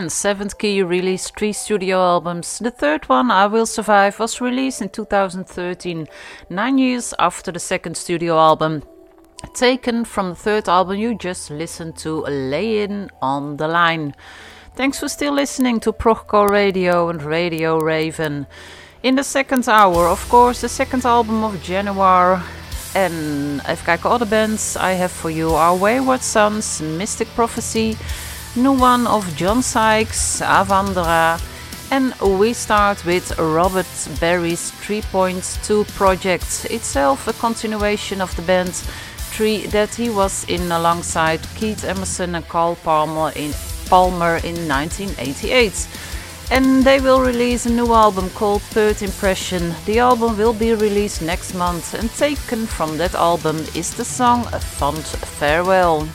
Band Seventh Key released three studio albums. The third one, I Will Survive, was released in 2013, nine years after the second studio album. Taken from the third album you just listened to, Laying on the Line. Thanks for still listening to Prochco Radio and Radio Raven. In the second hour, of course, the second album of January. En even kijken, other bands I have for you are Wayward Sons, Mystic Prophecy, new one of John Sykes, Avandra, and we start with Robert Berry's 3.2 project, itself a continuation of the band 3 that he was in alongside Keith Emerson and Carl Palmer in, Palmer in 1988. And they will release a new album called Third Impression. The album will be released next month, and taken from that album is the song A Fond Farewell.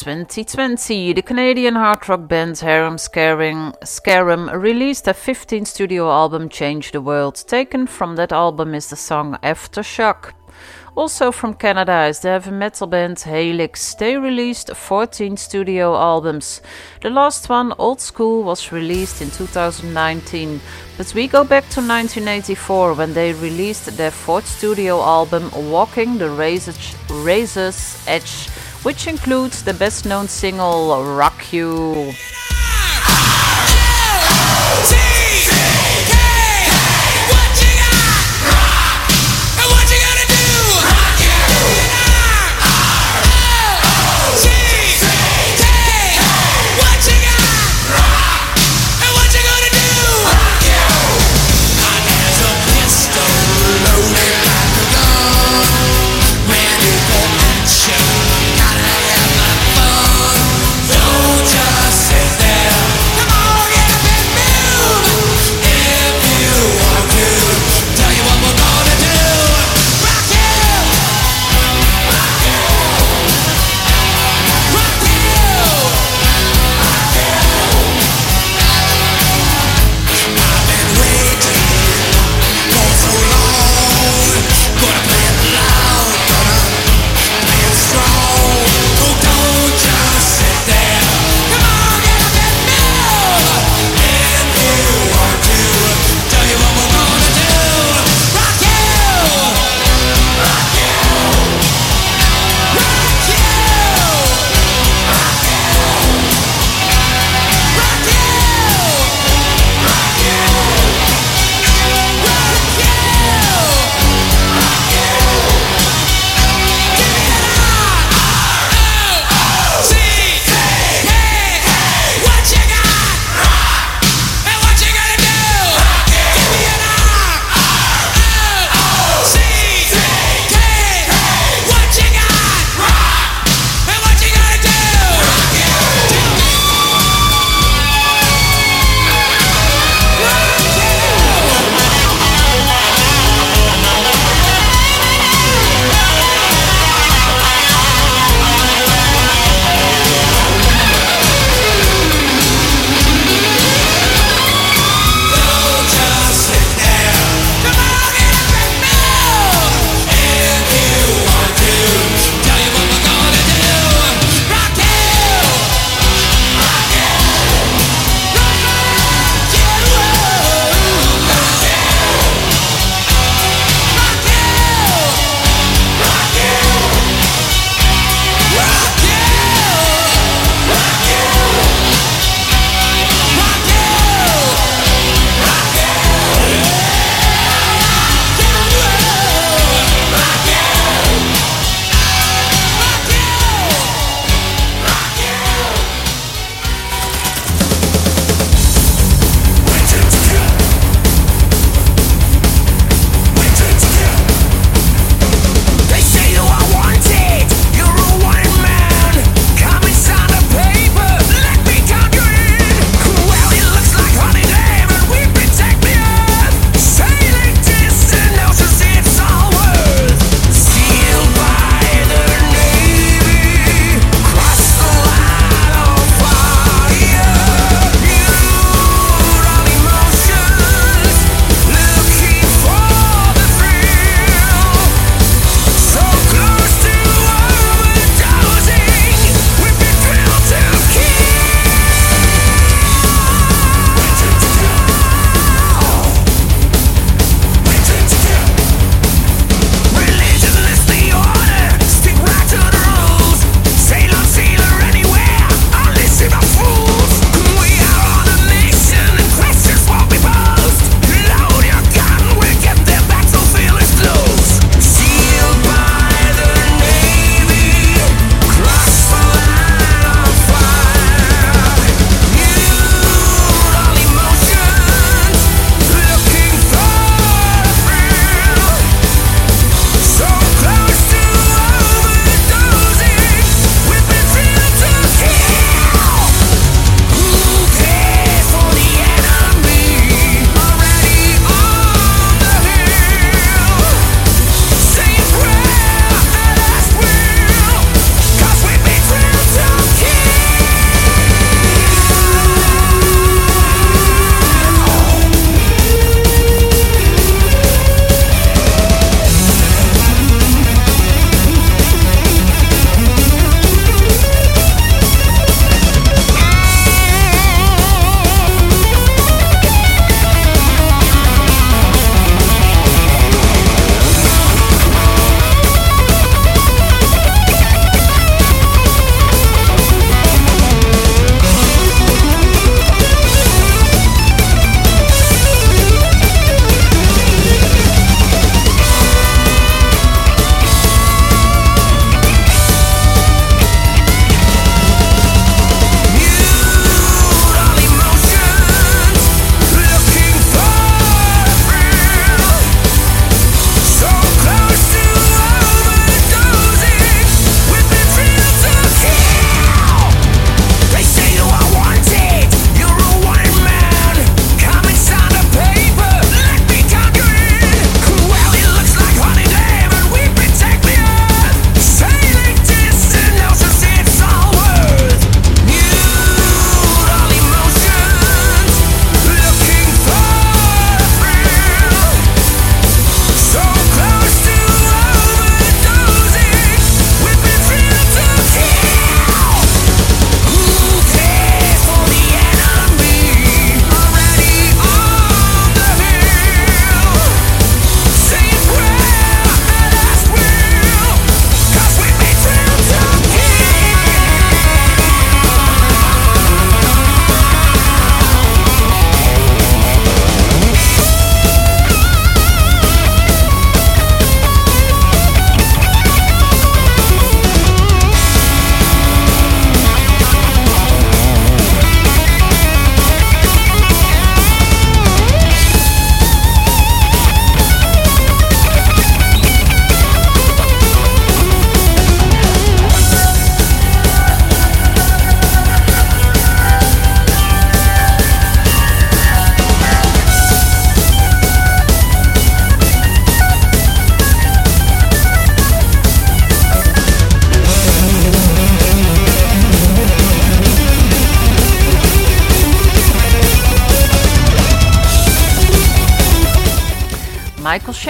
2020, the Canadian hard rock band Harem Scarem, Scarem released a 15 studio album Change the World. Taken from that album is the song Aftershock. Also from Canada is the heavy metal band Helix. They released 14 studio albums. The last one, Old School, was released in 2019. But we go back to 1984 when they released their fourth studio album, Walking the Razor's Edge which includes the best known single Rock You.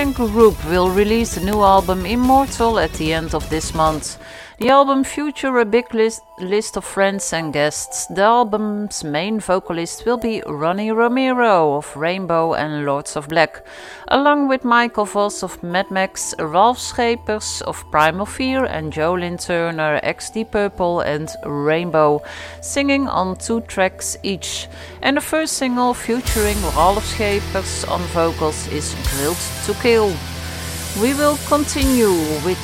Schenker Group will release a new album Immortal at the end of this month. The album features a big list, list of friends and guests. The album's main vocalist will be Ronnie Romero of Rainbow and Lords of Black, along with Michael Voss of Mad Max, Ralf Scheepers of Primal Fear, and Joe Turner, Deep Purple and Rainbow, singing on two tracks each. And the first single featuring Ralf Scheepers on vocals is Drilled to Kill. We will continue with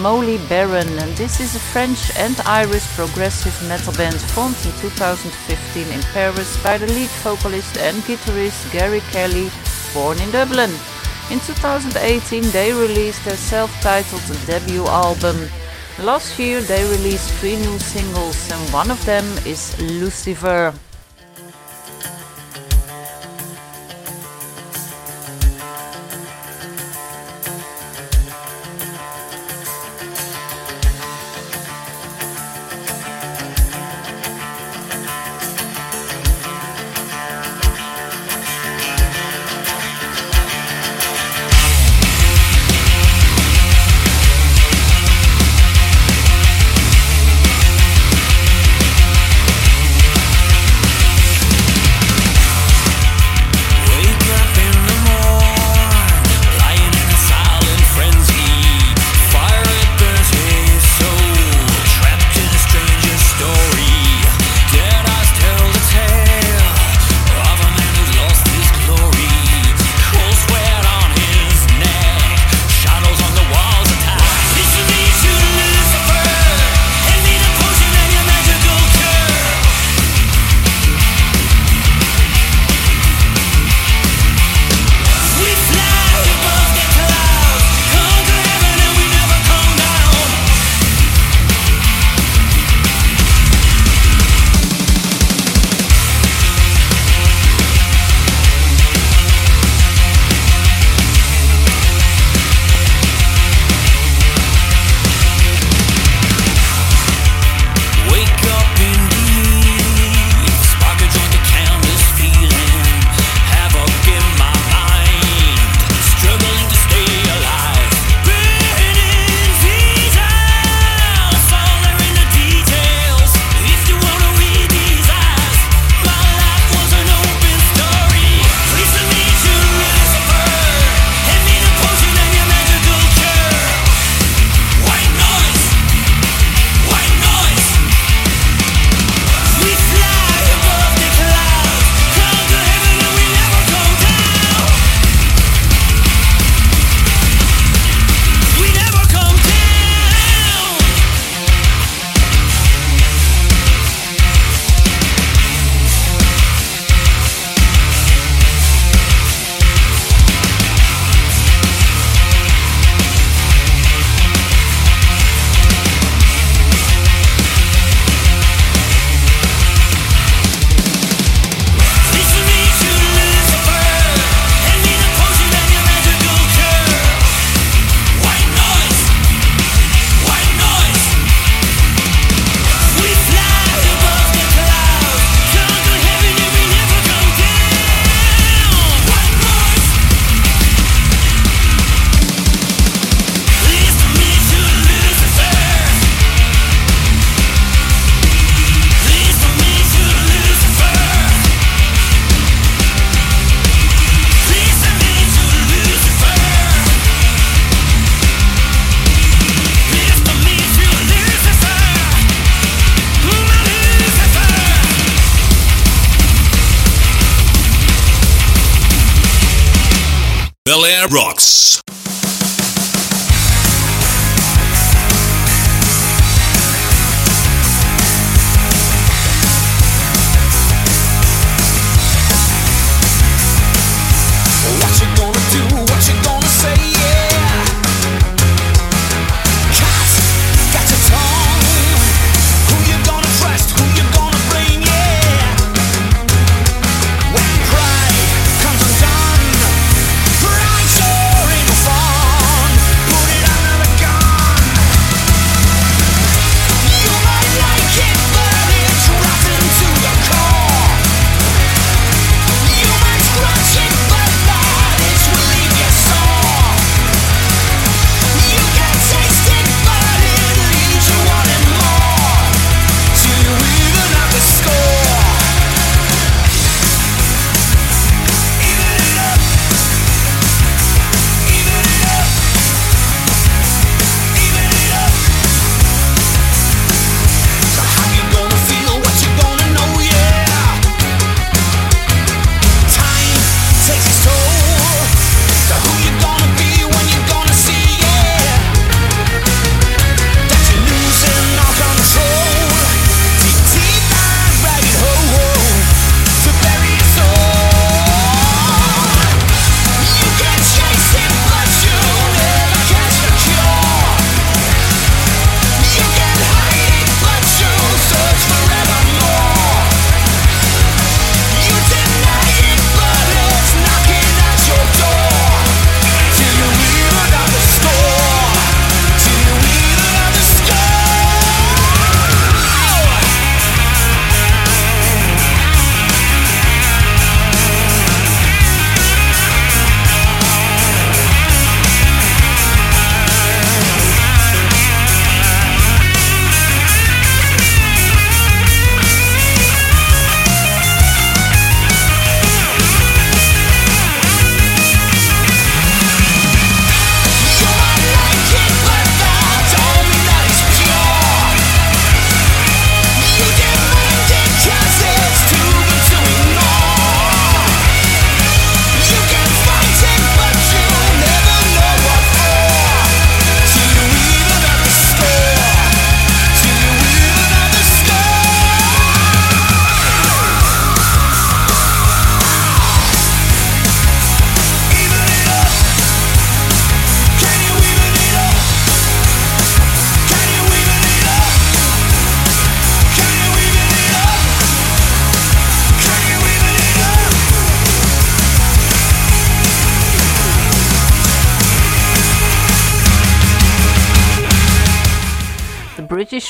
Molly Baron, and this is a French and Irish progressive metal band formed in 2015 in Paris by the lead vocalist and guitarist Gary Kelly, born in Dublin. In 2018, they released their self titled debut album. Last year, they released three new singles, and one of them is Lucifer.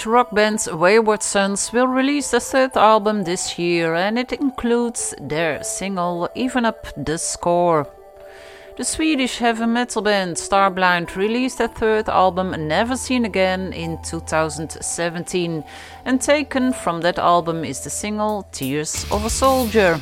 Rock band Wayward Sons will release their third album this year and it includes their single Even Up the Score. The Swedish heavy metal band Starblind released their third album Never Seen Again in 2017 and taken from that album is the single Tears of a Soldier.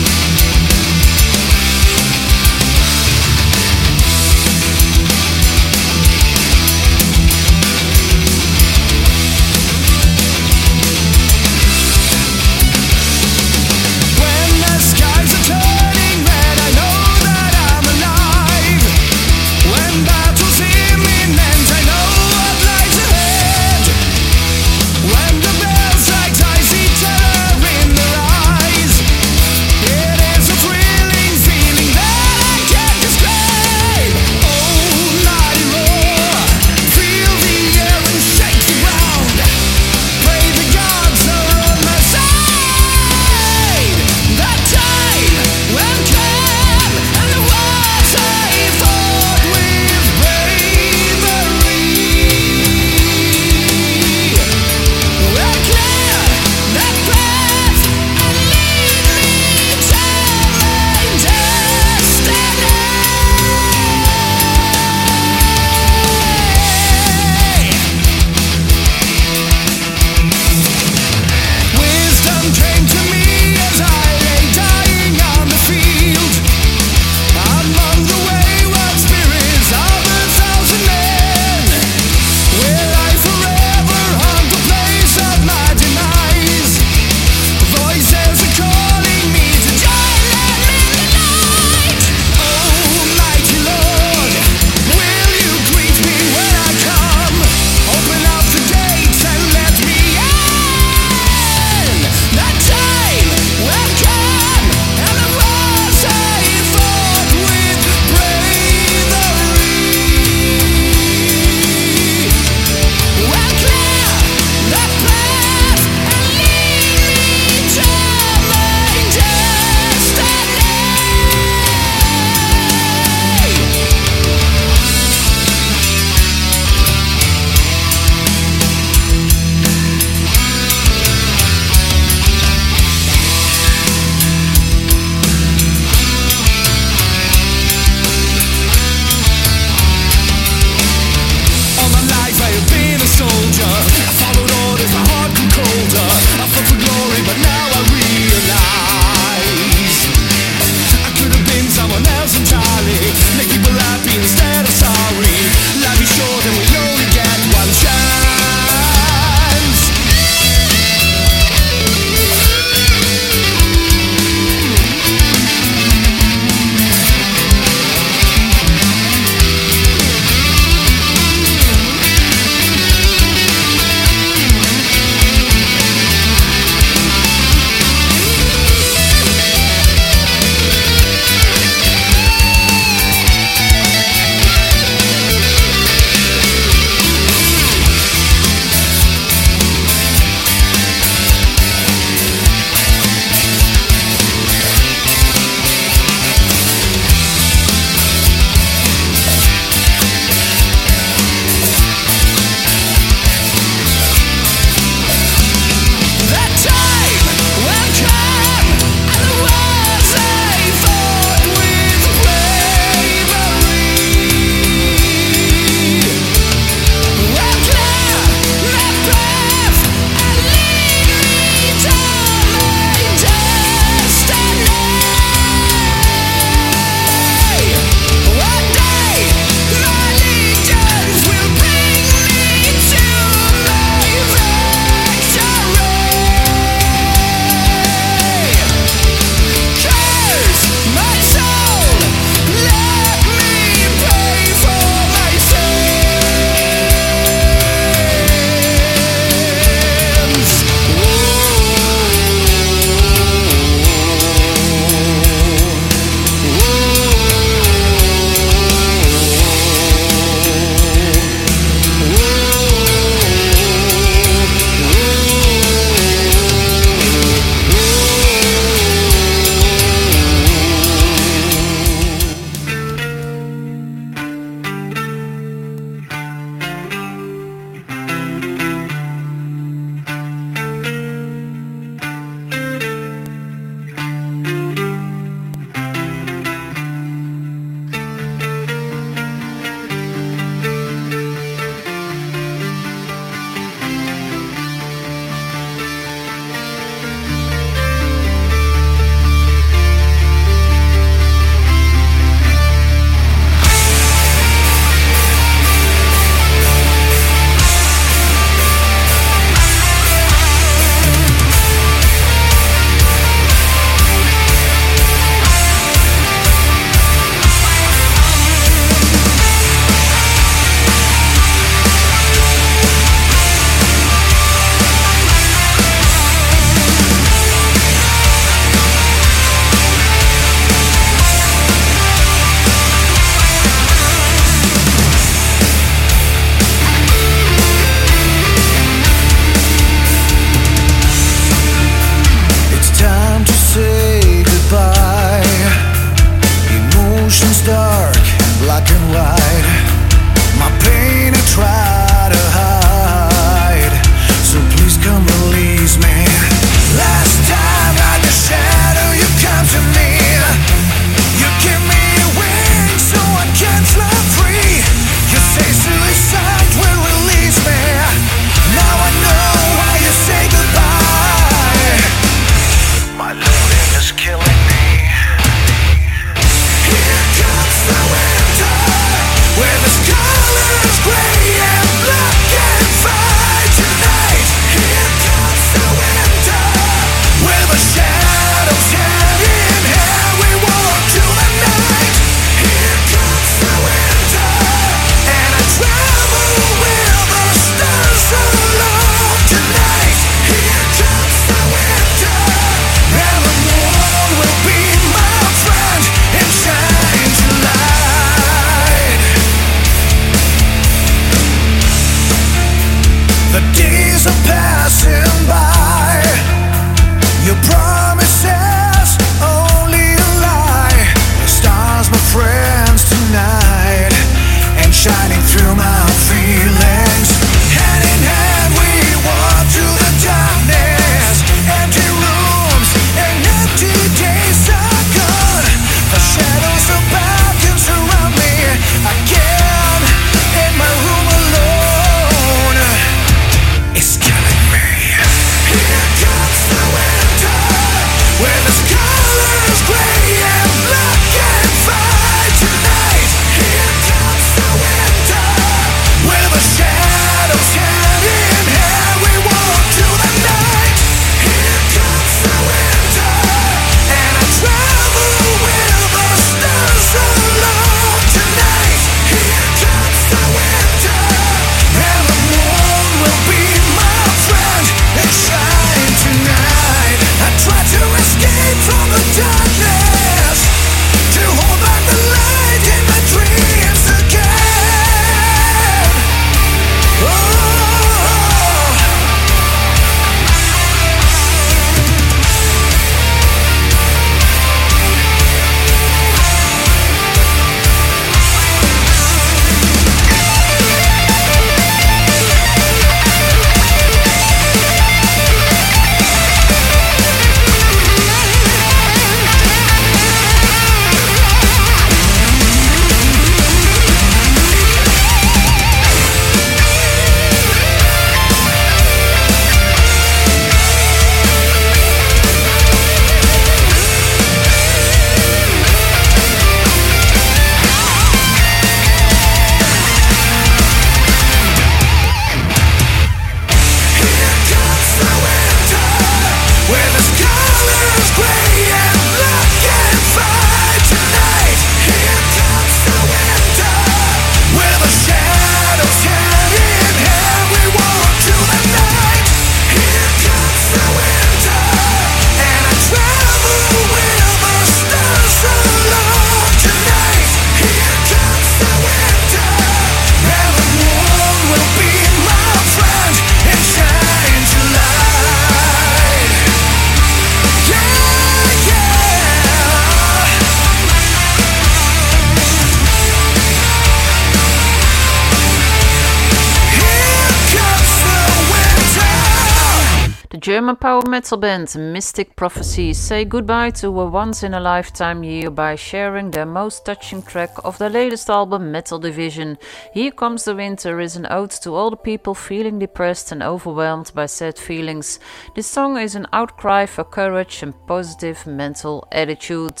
German power metal band Mystic Prophecies say goodbye to a once in a lifetime year by sharing their most touching track of their latest album, Metal Division. Here Comes the Winter is an ode to all the people feeling depressed and overwhelmed by sad feelings. This song is an outcry for courage and positive mental attitude.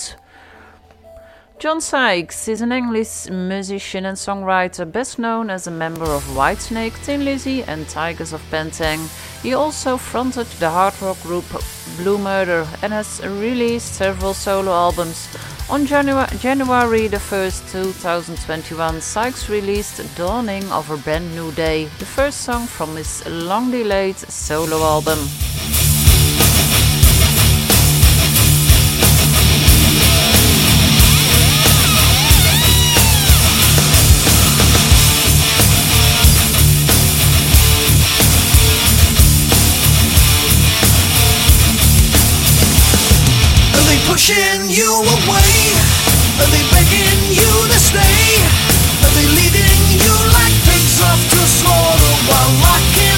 John Sykes is an English musician and songwriter, best known as a member of Whitesnake, Thin Lizzy, and Tigers of Pentang. He also fronted the hard rock group Blue Murder and has released several solo albums. On Janua- January the 1st, 2021, Sykes released Dawning of a Brand New Day, the first song from his long delayed solo album. Pushing you away? Are they begging you to stay? Are they leading you like pigs off to slaughter while locking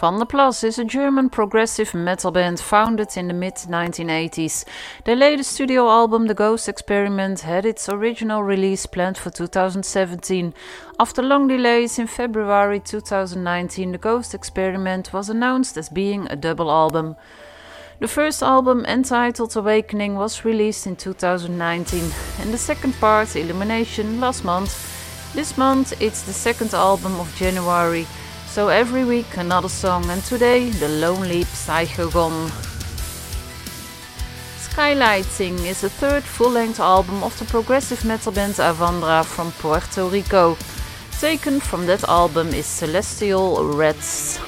Vanden Plas is a German progressive metal band founded in the mid 1980s. Their latest studio album, The Ghost Xperiment, had its original release planned for 2017. After long delays in February 2019, The Ghost Xperiment was announced as being a double album. The first album, entitled Awakening, was released in 2019, and the second part, Illumination, last month. This month, it's the second album of January. So every week another song, and today the Lonely Psychogon. Skylighting is the third full length album of the progressive metal band Avandra from Puerto Rico. Taken from that album is Celestial Reds.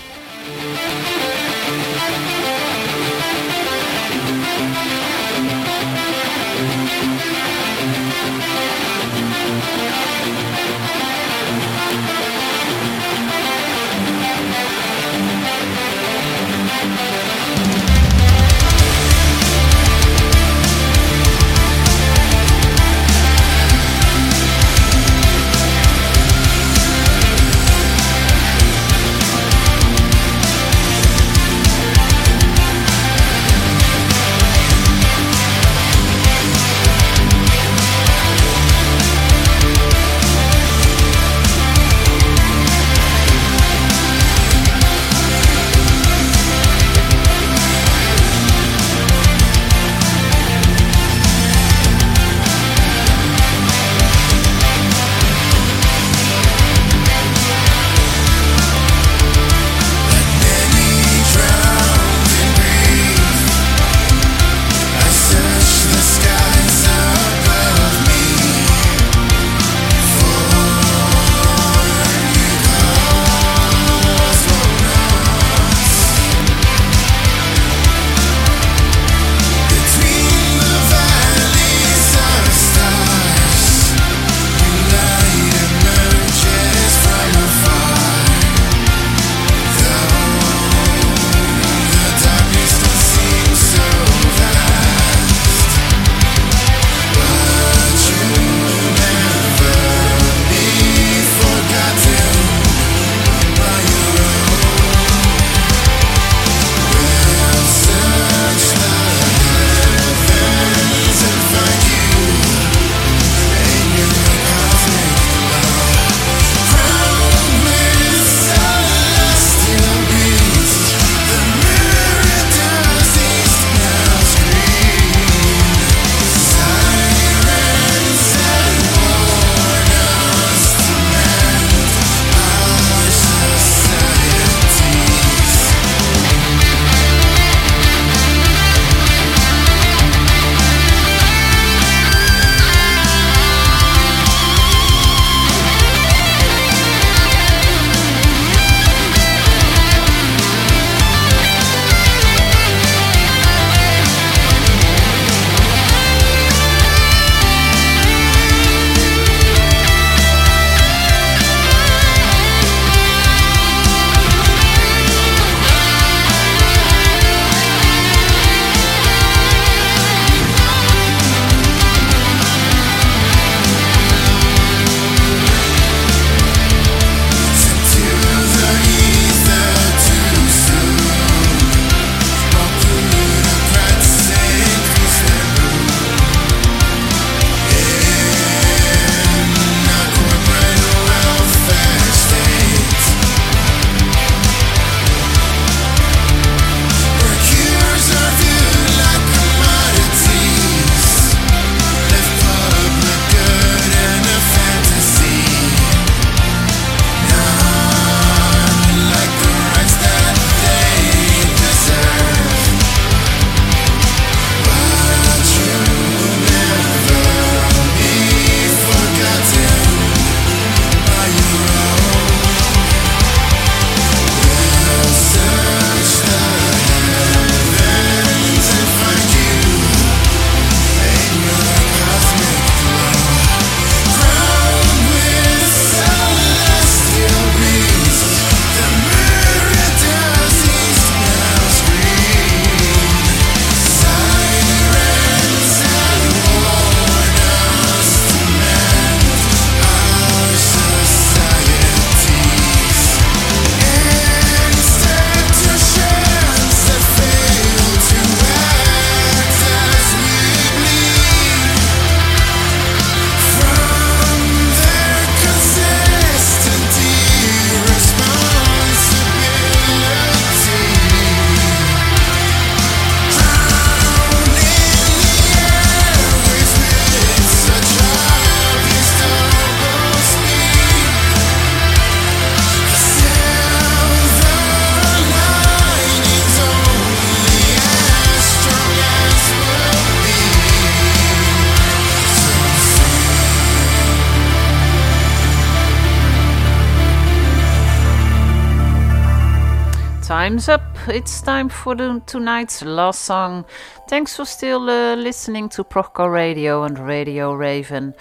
Time's up. It's time for the, tonight's last song. Thanks for still uh, listening to Proco Radio and Radio Raven.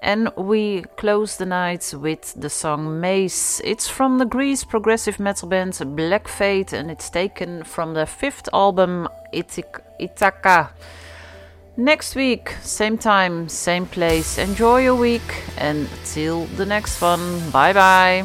And we close the night with the song Maze. It's from the Greece progressive metal band Black Fate and it's taken from their fifth album Ithaca. Next week, same time, same place. Enjoy your week and till the next one. Bye bye.